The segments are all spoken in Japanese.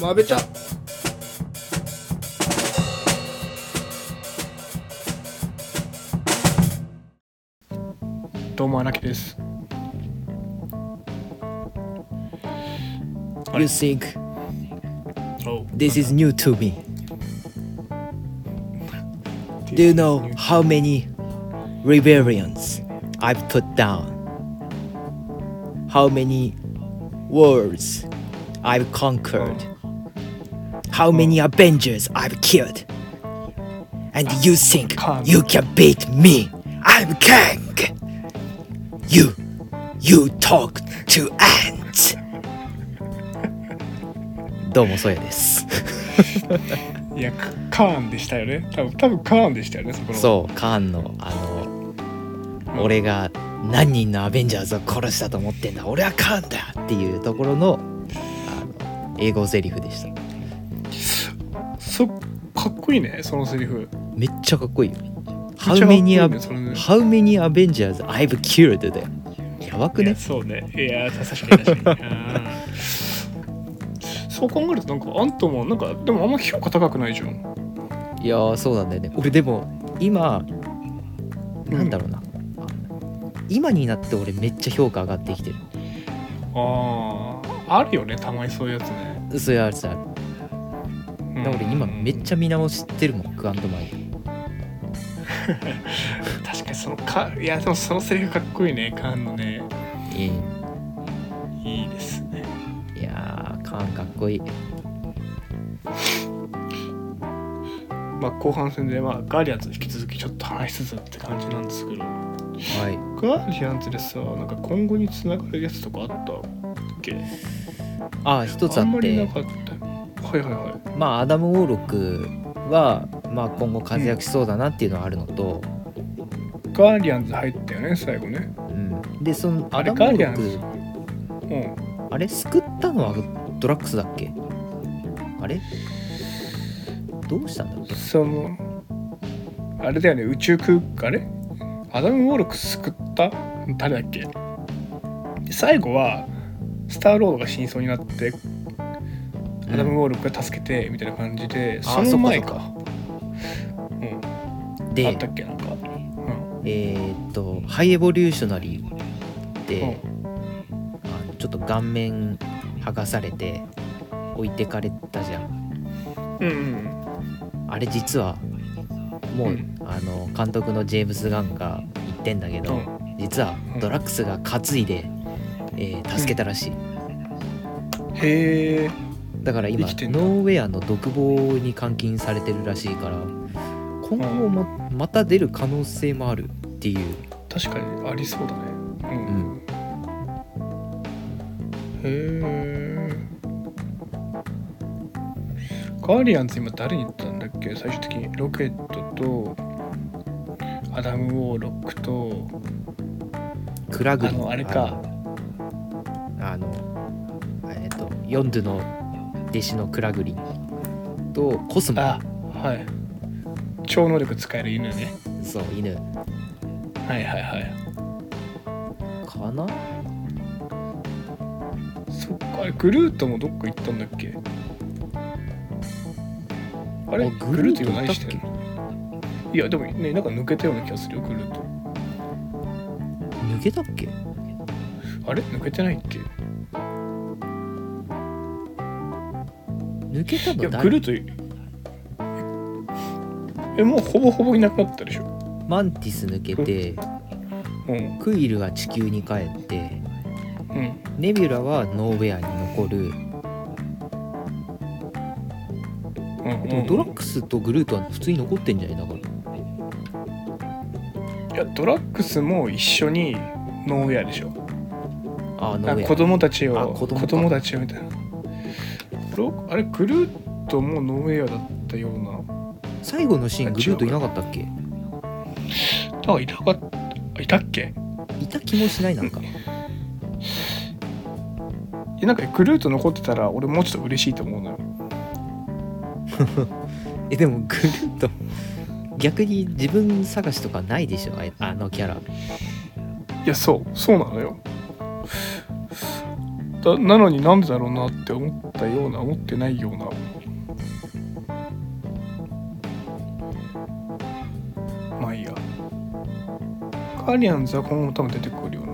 まべちゃどうも荒木です。 You think お this is new to me? Do you know how many rebellions I've put down? How many wars I've conquered? How many Avengers I've killed? And you think you can beat me? I'm king! You, you talk to ants! どうも、そうやです。いや、カカーンでしたよね。多分多分カーンでしたよね、そこの。そうカーンのあの俺が何人のアベンジャーズを殺したと思ってんだ俺はカーンだっていうところのあの英語セリフでしたそかっこいいね、そのセリフ。めっちゃかっこいいよ。How ちゃかっこいい many, ね。How many Avengers I've killed? だよやばくね？そうね。いや、確かに確かに。うんそう考えると、なんか、アントも、なんか、でもあんま評価高くないじゃん。いやーそうなんだよね。俺でも今なんだろうな、今になって俺めっちゃ評価上がってきてる。ああ、あるよね、たまにそういうやつね。そういうあるさうん。俺今めっちゃ見直してるもんグアンドマイ。確かにそのか、いや、でもそのセリフかっこいいね、カーンのね。いい。いいですね。いやーカーンかっこいい。まあ、後半戦で、まあ、ガーディアンズ引き続きちょっと話しつつって感じなんですけど、はい。ガーディアンズでさ、なんか今後につながるやつとかあったっけ？あ一つああんまってりなかった。はいはいはい。まあアダム・ウォーロックは、まあ、今後活躍しそうだなっていうのはあるのと、ガーディアンズ入ったよね、最後ね。うん、でそのあれアダム・ウォーロックーデうん。あれ救ったのはドラッグスだっけ？あれ？どうしたんだっけその、あれだよね、宇宙空間、あれ？アダム・ウォーロック救った？誰だっけ？で最後は、スターロードが瀕死になって、アダム・ウォーロックが助けてみたいな感じで、あその前か。うん。あでったっけ？なんか。うん。えーっとハイエボリューショナリーで、あのちょっと顔面剥がされて置いてかれたじゃんうんうん。あれ実はもう、うんあの監督のジェームズ・ガンが言ってんだけど、うん実はうんドラッグスが担いで、えー助けたらしい、へえ。だから今ノーウェアの独房に監禁されてるらしいから今後もまた出る可能性もあるっていう確かにありそうだね。うん。うんへえ。ガーディアンズ今誰に言ったんだっけ？最終的にロケットとアダム・ウォーロックとクラグあのあれかあのえっ、とヨンドゥの弟子のクラグリンとコスモ。あはい。超能力使える犬ね。そう犬。はいはいはい。かな？そっかあれグルートもどっか行ったんだっけ？あれ？あグルート今何してんのいやでもねなんか抜けたような気がするよグルート。抜けたっけ？あれ？抜けてないっけ？抜けたいやグルートえもうほぼほぼいなくなったでしょ。マンティス抜けてうん。クイルは地球に帰ってうん。ネビュラはノーウェアに残る、うん。でもドラッグスとグルートは普通に残ってんじゃない？だから。いやドラッグスも一緒にノーウェアでしょ。あノーウェア。あ子供たちあを子供か。たちをみたいなロあれグルートもノーウェアだったような？最後のシーングルートいなかったっけ？だからいなかいたっけ？いた気もしないなんか。いやなんかグルート残ってたら俺もうちょっと嬉しいと思うのよ。えでもグルート逆に自分探しとかないでしょ？あのキャラ。いやそう。そうなのよだなのになんでだろうなって思ったような思ってないような。まあいいや。ガーディアンズは今後多分出てくるよな。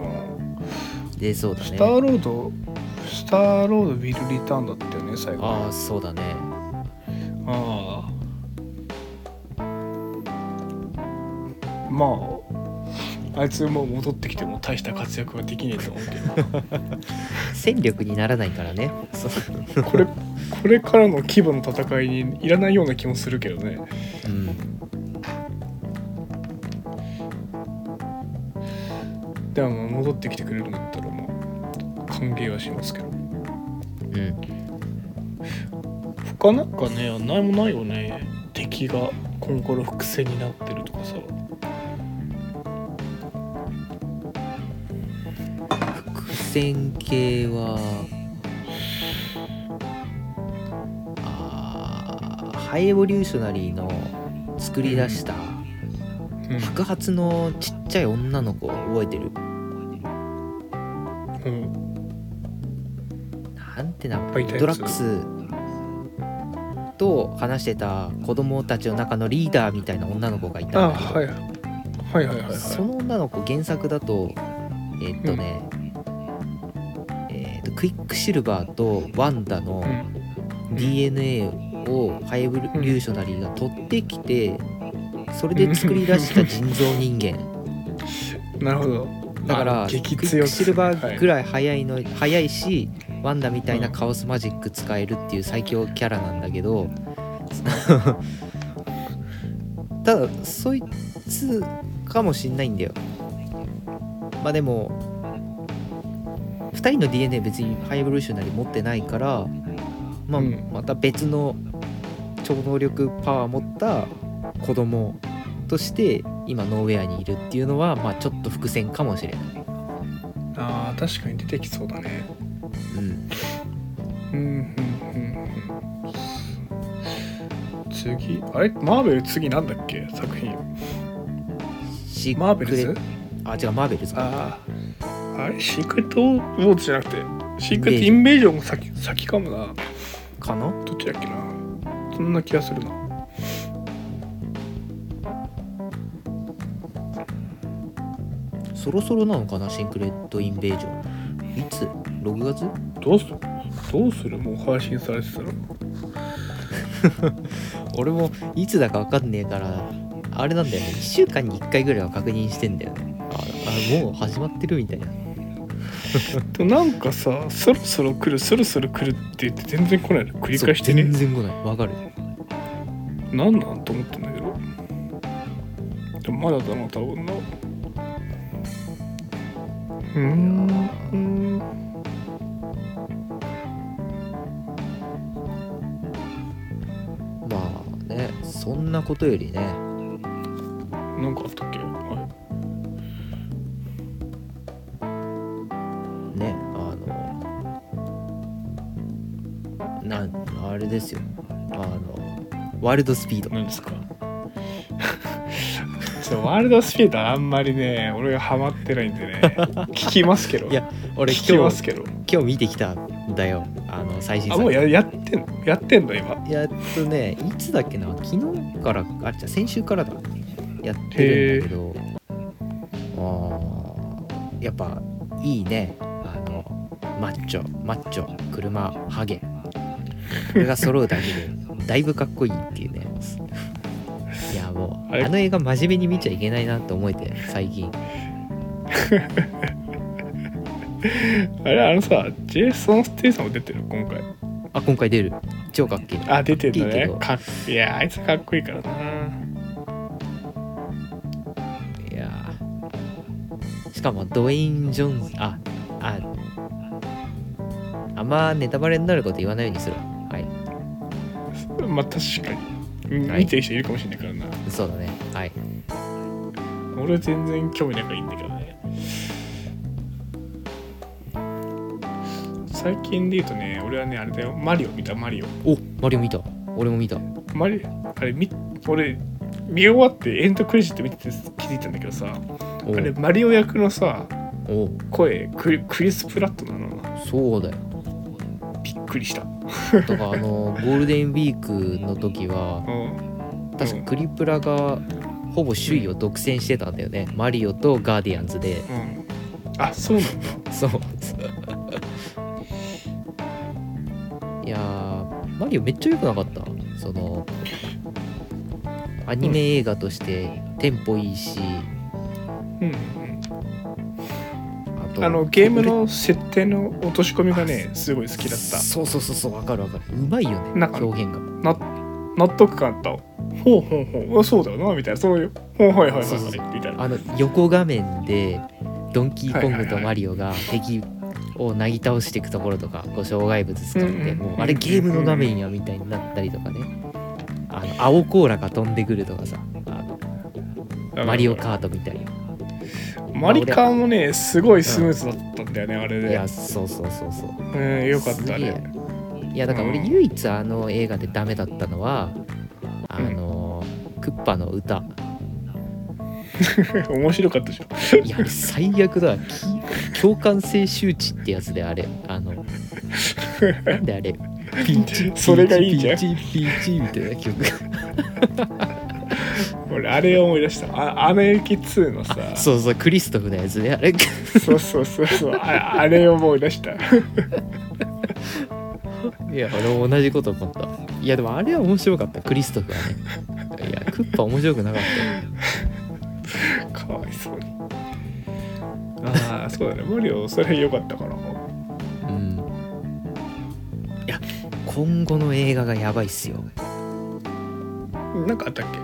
でそうだね。スターロードスターロードウィルリターンだったよね最後。ああそうだね。ああまああいつもう戻ってきても大した活躍はできねえと思うけ戦力にならないからね。これこれからの規模の戦いにいらないような気もするけどね。うんでも戻ってきてくれるんだったらまあ歓迎はしますけど。うん。他なんかね何もないよね。敵が今後の伏線になってるとかさ線系はあーハイエボリューショナリーの作り出したうん。白髪のちっちゃい女の子覚えてる？うん。なんて名前？ぱいいたやつ。ドラッグスと話してた子供たちの中のリーダーみたいな女の子がいたあんだけど、はい。はいはいはいはい。その女の子原作だとえっとね、えっとクイックシルバーとワンダのうん。DNA をハイエボリューショナリーが取ってきてそれで作り出した人造人間。なるほど。だからあクイックシルバーぐらい、速いの速いしワンダみたいなカオスマジック使えるっていう最強キャラなんだけど ただそいつかもしんないんだよ。まあでも2人の DNA 別にハイエボリューショナリー持ってないからまあうん。また別の超能力パワー持った子供として今ノーウェアにいるっていうのはまあちょっと伏線かもしれない。あー確かに出てきそうだね。うん。うんうんうんうん。次あれ？マーベル次なんだっけ？作品。マーベルズ？あ違うマーベルズか。あああれ？シークレットウォーズじゃなくて？シークレットインベージョンが先先かもな。かな？どっちだっけな？そんな気がするな。そろそろなのかな？シンクレットインベージョン。いつ ?6 月？どうする？どうする？もう配信されてたら。俺もいつだか分かんねえからあれなんだよね。1週間に1回ぐらいは確認してんだよね。ああもう始まってるみたいな でもなんかさそろそろ来るそろそろ来るって言って全然来ないの？繰り返してそう全ね然来ない。わかるなんなんと思ってんだけど。でもまだだな多分な。うーんうん。まあねそんなことよりね。なんかあったっけ？ですよあのワールドスピード。い何ですか？そうワールドスピードはあんまりね俺がハマってないんでね。聞きますけど。いや俺聞きますけど。今日見てきたんだよ。あの最新作。あもうややってんの？やってんの今？やっとねいつだっけな？昨日からあじゃあ先週からだ。やってるんだけど。あーやっぱいいね。あのマッチョマッチョ車ハゲこれが揃うだけでだいぶかっこいいっていうね。いやもうあの映画真面目に見ちゃいけないなって思えて最近。あれあのさジェイソン・ステイさんも出てる？今回。あ今回出る。超かっけえ。あ出てんだいいけど。ねかっいやあいつかっこいいからな。いやー。しかもドウェイン・ジョーンズあああんまネタバレになること言わないようにするはいまあ確かに、うんはい。見てる人いるかもしれないからな。そうだね。はい。俺全然興味ないからいいんだけどね。最近で言うとね俺はねあれだよ。マリオ見た？マリオ。おマリオ見た。俺も見た。マリあれみ俺見終わってエンドクレジット見てて気づいたんだけどさお。あれマリオ役のさお。声クリクリス・プラットなの？なそうだよ。びっくりしたとかあのゴールデンウィークの時はうん。確かクリプラがほぼ首位を独占してたんだよね、マリオとガーディアンズで。うん。あそうなんだそう。いやーマリオめっちゃ良くなかった？そのアニメ映画としてテンポいいし。うん。あとあのゲームの設定の落とし込みがねすごい好きだった。そうそうそうそうわかるわかる。うまいよねなんか表現が。な納得感あった。ほうほうほう。あそうだよなみたいな。そういうほうはいはいはいみたいな。あの横画面でドンキーコングとマリオが敵をなぎ倒していくところとかこう障害物使って、うんうんもうあれゲームの画面やみたいになったりとかね。あの青コーラが飛んでくるとかさあのマリオカートみたいなマリカーもねすごいスムーズだったんだよね、あれで。いやそうそうそうそう。うんよかったね。え。いやだから俺うん。唯一あの映画でダメだったのはあの、クッパの歌。面白かったでしょ。いや最悪だき共感性周知ってやつであれ。あのなんであれ。ピンチそれがいいじゃん。ピンチピンチみたいな曲 俺あれを思い出した。あアナ雪2のさ。そうそうクリストフのやつねあれ。そうそうそうそう。ああれを思い出した。いや俺も同じこと思った。いやでもあれは面白かった。クリストフはね。いやクッパ面白くなかったよ。かわいそうに。ああそうだね。マリオそれ良かったからうん。いや今後の映画がやばいっすよ。なんかあったっけ？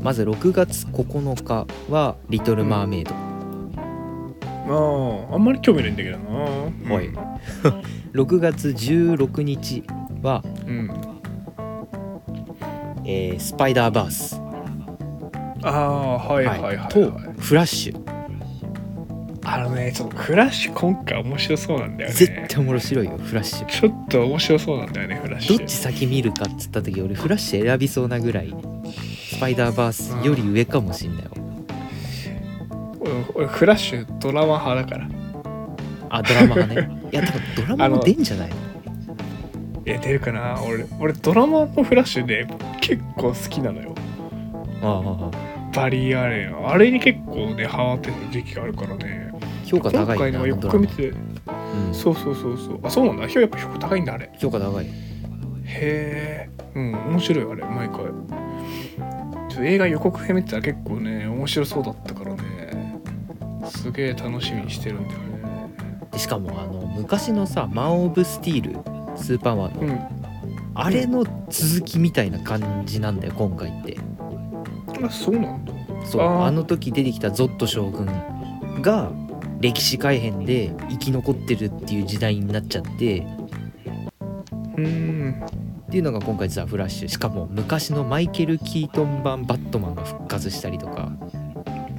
まず6月9日は「リトル・マーメイド」あああんまり興味ないんだけどな。はい。6月16日は、うん。えースパイダーバース」ああはいはいはい、はい。と「フラッシュ」あのねちょっとクラッシュ今回面白そうなんだよね。絶対面白いよフラッシュ。ちょっと面白そうなんだよねフラッシュ。どっち先見るかっつった時俺フラッシュ選びそうなぐらい。スパイダーバースより上かもしんないよ俺俺フラッシュドラマ派だから。あドラマがね。いや多分ドラマも出んじゃないの？え出るかな。俺俺ドラマのフラッシュで結構好きなのよ。ああああバリアレンあれに結構ねハマってた時期があるからね。評価高いね今回のよあのドラマ。く見てうん。そうそうそうそう。あそうなんだ。やっぱ評価高いんだあれ。へ評価高い。え。うん面白いあれ毎回ちょっと映画予告編見てたら結構ね面白そうだったからね。すげえ楽しみにしてるんだよね。でしかもあの昔のさ「マン・オブ・スティール」スーパーマンの、うん。あれの続きみたいな感じなんだよ今回って。あそうなんだ。そうあの時出てきたゾット将軍が歴史改変で生き残ってるっていう時代になっちゃって。うんっていうのが今回ザ・フラッシュ。しかも昔のマイケル・キートン版バットマンが復活したりとか。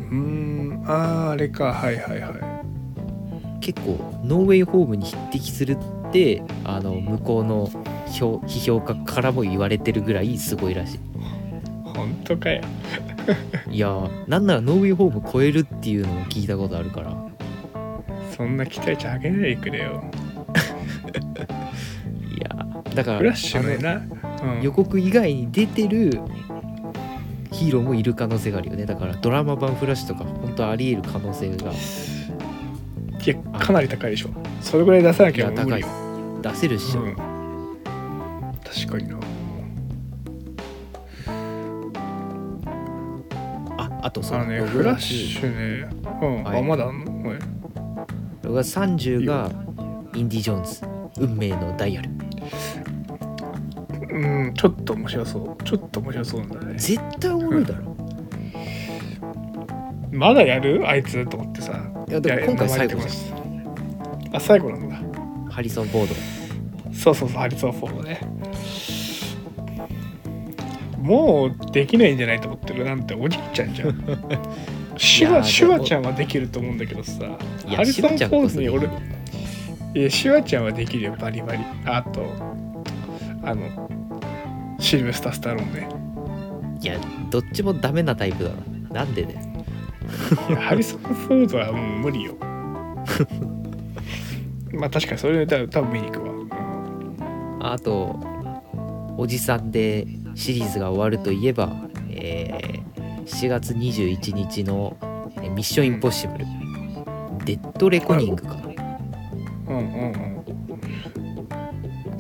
うんあーあれか。はいはいはい。結構ノーウェイホームに匹敵するってあの向こうの評批評家からも言われてるぐらいすごいらし本当かよ。い いやーなんならノーウェイホーム超えるっていうのを聞いたことあるから。そんな期待値上げないでくれよ だからフラッシュのな、うん、予告以外に出てるヒーローもいる可能性があるよね。だからドラマ版フラッシュとか本当あり得る可能性が。いやかなり高いでしょ。それぐらい出さなきゃ無理よ、出せるっしょ、うん、確かにな。ああとそのね6フラッシュね。うん、はい。あまだあんの？はい6月30がインディ・ジョーンズ運命のダイヤルうんちょっと面白そう。ちょっと面白そうなんだね。絶対おもろいだろ。まだやる？あいつと思ってさ。いやでも今回最後じゃあ最後なんだ。ハリソン・フォード。そうそうそうハリソン・フォードね。もうできないんじゃないと思ってる？なんておじいちゃんじゃん。シュワシュワちゃんはできると思うんだけどさ。ハリソン・フォードに俺いやシュワちゃんはできるよバリバリ。あとあのシルベスタ・スタローンねいやどっちもダメなタイプだろなんでねいやハリソン・フォードはもう無理よ。まあ確かにそれで多分見に行くわ。あとおじさんでシリーズが終わるといえば、えー7月21日のえー「ミッションインポッシブル」デッドレコニングか。うん。うんうん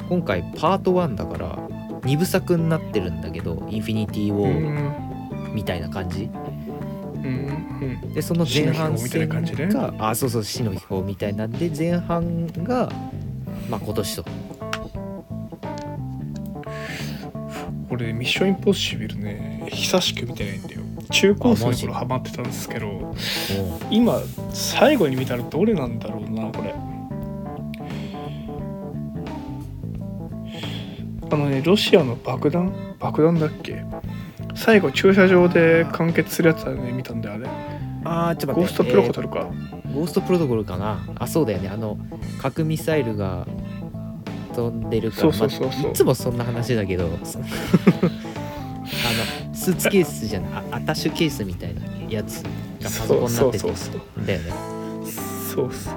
今回パート1だから2部作になってるんだけどインフィニティ・ウうォん。ーみたいな感じ。うん。うん。でその前半死の秘宝みたいな感じね。戦が、あそうそう死の秘宝みたいなんで前半がまあ今年と。俺ミッションインポッシブルね久しく見てないんだよ。中高生の頃ハマってたんですけども今最後に見たらどれなんだろうなこれあのねロシアの爆弾？爆弾だっけ？最後駐車場で完結するやつはね見たんだよあれ。うあーちょっとゴーストプロトコルか、えーゴーストプロトコルかな？あそうだよね。あの核ミサイルが飛んでるから。そうそうそうそう。まあいつもそんな話だけど。そあのスーツケースじゃない。あアタッシュケースみたいなやつがパソコンになってて。そうそうそう。だよねそうそう。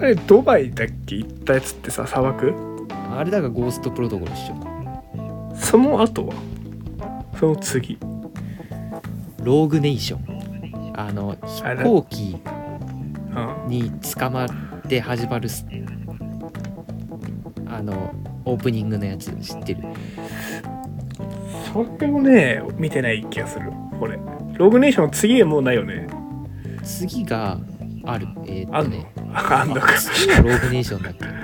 あれドバイだっけ？行ったやつってさ砂漠？あれだがゴーストプロトコルっしょその後は？その次？ローグネーション。あのあれ飛行機うんに捕まって始まるスあのオープニングのやつ知ってる？それもね見てない気がするこれ。ログネーションの次はもうないよね。次がある。えーあんの？っとねあんのか。あ次はローグネーションだっけ？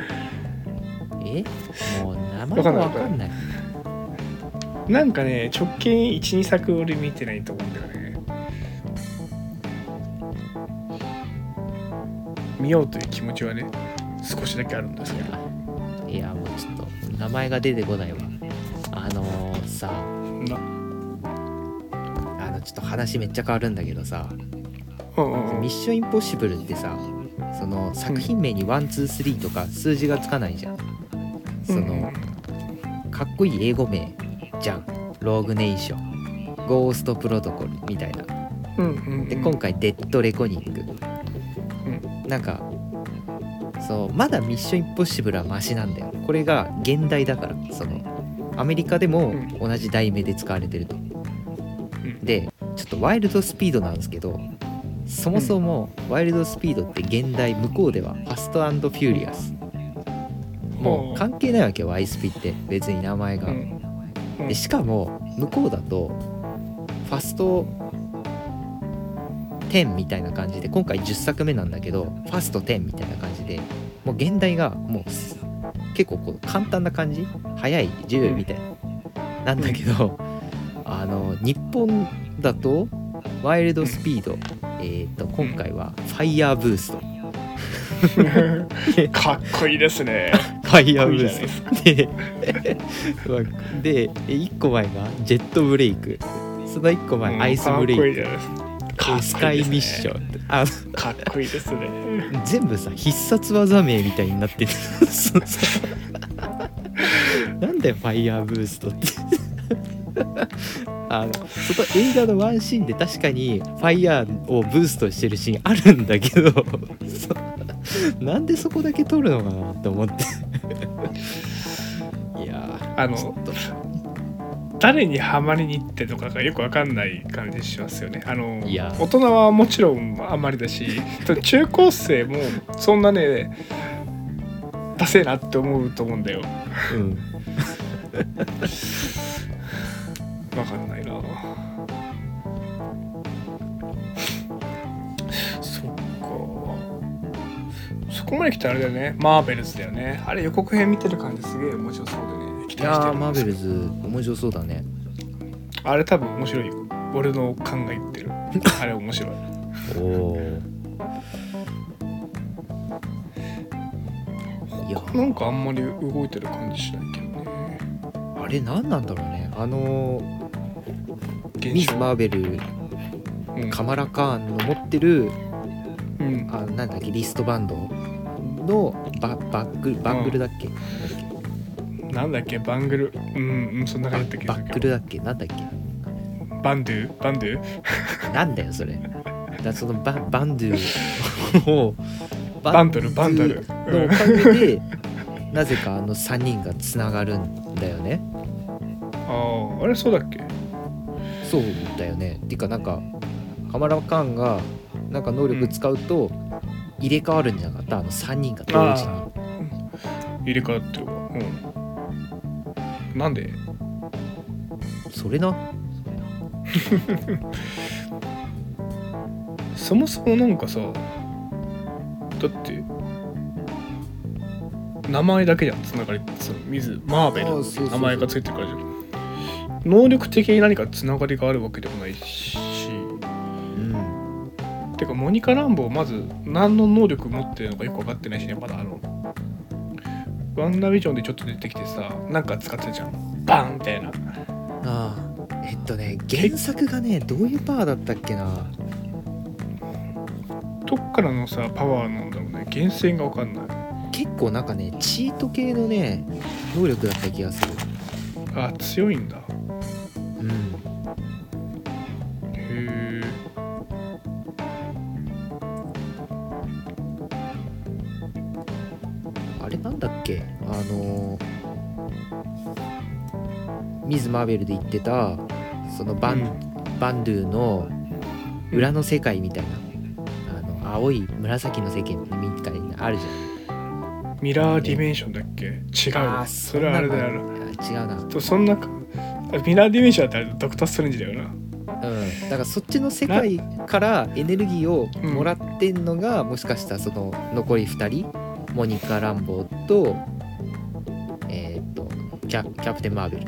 えもう名前がわかんない。なんかね直近12作俺見てないと思うんだよね。見ようという気持ちはね少しだけあるんですけど。いやもうちょっと名前が出てこないわ。あのーさな。あのちょっと話めっちゃ変わるんだけどさ。うんうんうん。ミッションインポッシブルってさその作品名に123とか数字がつかないじゃんそのかっこいい英語名じゃん。ローグネーション。ゴーストプロトコルみたいな。うんうんうん。で今回デッドレコニング、なんかそうまだミッションインポッシブルはマシなんだよ。これが現代だからそのアメリカでもうん。同じ題名で使われてると、ん。でちょっとワイルドスピードなんですけどそもそもワイルドスピードって現代向こうでは Fast Furious もう関係ないわけよ Y スピって別に名前が、でしかも向こうだとファスト10みたいな感じで今回10作目なんだけどファスト10みたいな感じでもう現代がもうす結構こう簡単な感じ早い10みたいな、なんだけどあの日本だとワイルドスピード、えっ、と今回はファイヤーブースト。かっこいいですねファイヤーブース。トでで1個前がジェットブレイク。その1個前、うんアイスブレイク。かっこいいスカイミッションあかっこいいですね。全部さ必殺技名みたいになってる。なんだよファイヤーブーストって。あのそこ映画のワンシーンで確かにファイヤーをブーストしてるシーンあるんだけど。なんでそこだけ撮るのかなって思ってあの誰にハマりに行ってとかがよくわかんない感じしますよね。あの大人はもちろんあんまりだし 中高生もそんなねダセえなって思うと思うんだよ。うん。わかんないな。そっか。そこまで来たらあれだよね。マーベルズだよね。あれ予告編見てる感じすげえ面白そうでね期いや待してる。ーマーベルズ面白そうだね。あれ多分面白いよ。俺の考え言ってる。あれ面白い。おおいや。なんかあんまり動いてる感じしないけどね。あれ何なんだろうね。あの現ミス・マーベルうん。カマラ・カーンの持ってるうん。あなんだっけリストバンドのババックバングルだっけ、なんだっけ？バングル。うんうんそんなバ感じだった気がバするックルだっけ？なんだっけ？バンド？ゥバンド？ゥなんだよそれ。だそのババンドゥもうバンドルバンドルのおかげでなぜかあの3人がつながるんだよね。あああれそうだっけ？そうだよね。っていうかなんかカマラカーンがなんか能力使うと入れ替わるんじゃなかった？あの3人が同時に。あ入れ替わってるわ。うんなんで？それな。そもそもなんかさだって名前だけじゃんつながりその水マーベル名前がついてるからじゃん。能力的に何かつながりがあるわけでもないし。うん。てかモニカ・ランボーまず何の能力持ってるのかよく分かってないしねまだあのワンダービジョンでちょっと出てきてさなんか使ってたじゃん。バンみたいな。ああえっとね原作がねどういうパワーだったっけな？どっからのさパワーなんだろうね。源泉が分かんない。結構なんかねチート系のね能力だった気がする。あ強いんだマーベルで言ってたそのバン,、うん。バンドゥの裏の世界みたいな、あの青い紫の世界みたいなあるじミラーディメンションだっけ？違うあーそれはあれだよ。違うな。とそんなかミラーディメンションだったらドクター・ストレンジだよな。うん、だからそっちの世界からエネルギーをもらってんのが、もしかしたらその残り2人？モニカ・ランボーとえっ、とキャキャプテン・マーベ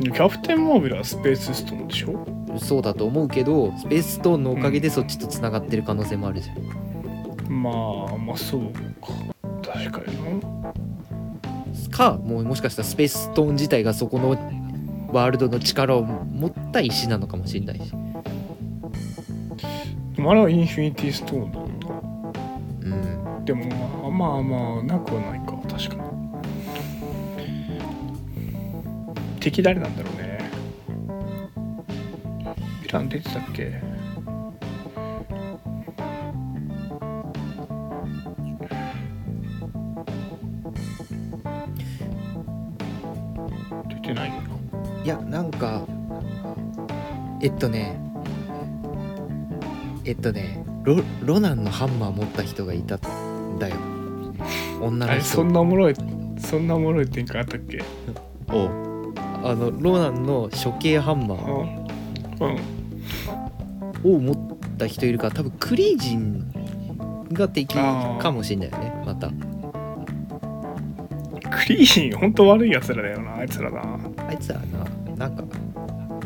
キャプテン・マーベルはスペースストーンでしょ？ルそうだと思うけどスペースストーンのおかげでそっちとつながってる可能性もあるじゃん、まあまあそうか。確かにな。かもうもしかしたらスペースストーン自体がそこのワールドの力を持った石なのかもしれないし。でもあれはインフィニティ・ストーンだ。ようん。なでもまあまあまあなくはないか敵誰なんだろうね。ヴィラン出てたっけ？出てないいやなんかえっとねえっとねロロナンのハンマー持った人がいたんだよ。女のあれそ人んなおもろいそんなおもろい展開あったっけ？をあのロナンの処刑ハンマーうん。を持った人いるから多分クリージンが敵かもしれないよねまた。クリーンほんと悪いやつらだよなあいつらな。あいつらななんか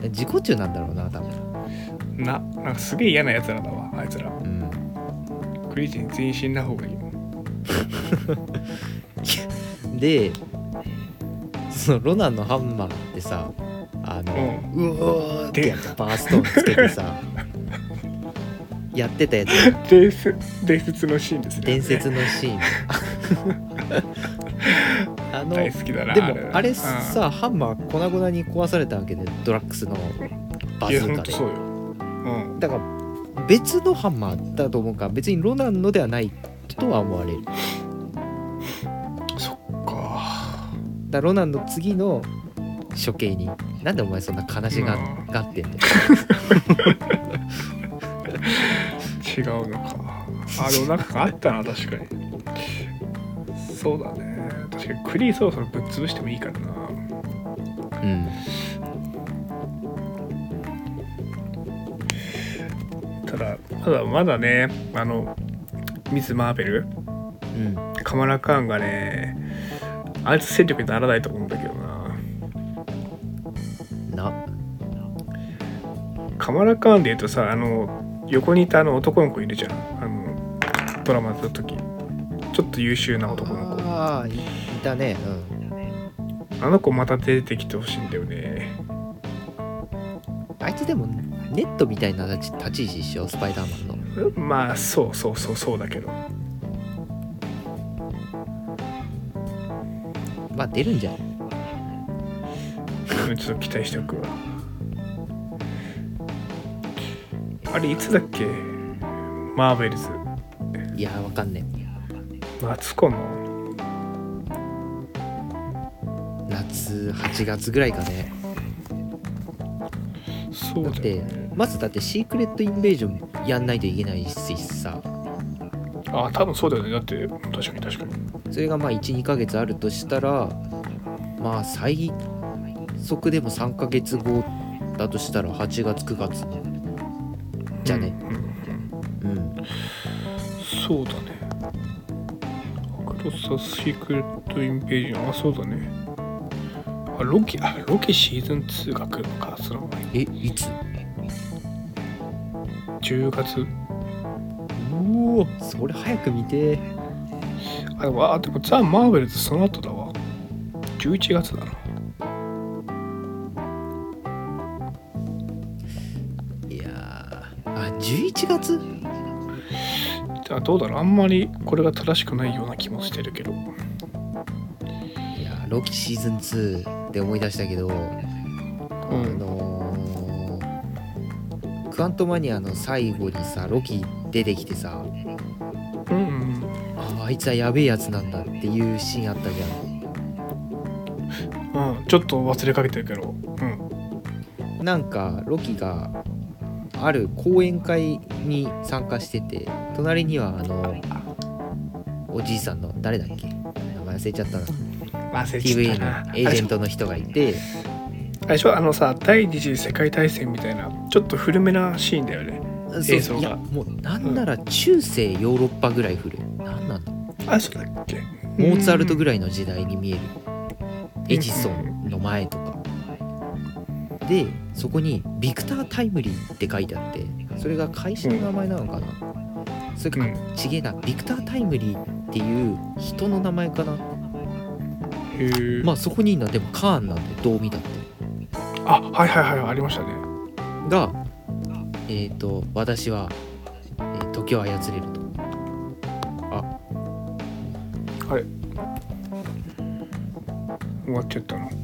自己中なんだろうな多分。ななんかすげえ嫌なやつらだわあいつら。うん。クリーチに全員死んだ方がいいよ でそのロナンのハンマーってさあの、ううおーってでやってパワーストーンつけてさやってたやつ。伝説伝説のシーンですね。伝説のシーン。あの大好きだなでもあれ。うん。さハンマー粉々に壊されたわけでドラッグスのバズーカで。そうよ。うん。だから別のハンマーだと思うから別にロナンのではないとは思われるロナンの次の処刑になんでお前そんな悲しがうん。がってんだよ。違うのか。あでもなんかあったな確かに。そうだね。確かにクリーそろそろぶっ潰してもいいからな。うんただただまだねあのミス・マーベル。うん。カマラカーンがねあいつ戦力にならないと思うんだけどな。な。カマラカーンで言うとさあの横にいたあの男の子いるじゃん。あのドラマやった時。ちょっと優秀な男の子。ああいいたね。あの子また出てきてほしいんだよね。うんあいつでもネットみたいな立ち位置一緒スパイダーマンの。まあそうそうそうそうだけどまあ出るんじゃない？う んちょっと期待しておくわ。あれいつだっけ？マーベルズ。いやわかんね夏かな？夏8月ぐらいかね。そうだだってまずだってシークレットインベージョンやんないといけないしさ。あ多分そうだよね。だって確かに確かにそれがまあ12ヶ月あるとしたらまあ最速でも3ヶ月後だとしたら8月9月。じゃね。うん。うんうんそうだね。アクロス・シークレット・インベージョンあそうだね。あロキあロキシーズン2が来るのかそのえいつ？10月。うおそれ早く見てあでもあでもザ・マーベルズその後だわ。11月だな。いやーあ11月？じゃあどうだろう。あんまりこれが正しくないような気もしてるけど。いやーロキシーズン2で思い出したけど、あのークアントマニアの最後にさロキ出てきてさうんうんああいつはやべえやつなんだっていうシーンあったじゃん。うん。ちょっと忘れかけてるけど。うん。なんかロキがある講演会に参加してて隣にはあのおじいさんの誰だっけ？名前忘れちゃったな。忘れ TVA のエージェントの人がいて。あれでしょ？あのさ第二次世界大戦みたいなちょっと古めなシーンだよね。そう。映像が。いやもうなんなら中世ヨーロッパぐらい古い。なんなんだ？あそうだっけモーツァルトぐらいの時代に見える。エジソンの前とか。でそこに「ビクター・タイムリー」って書いてあってそれが会社の名前なのかな、それか、うん。ちげえな。ビクター・タイムリーっていう人の名前かな？へえまあそこにいるのはでもカーンなんでどう見たって。あはいはいはいありましたね。がえっ、と私は、えー時を操れるとあれ終わっちゃったの。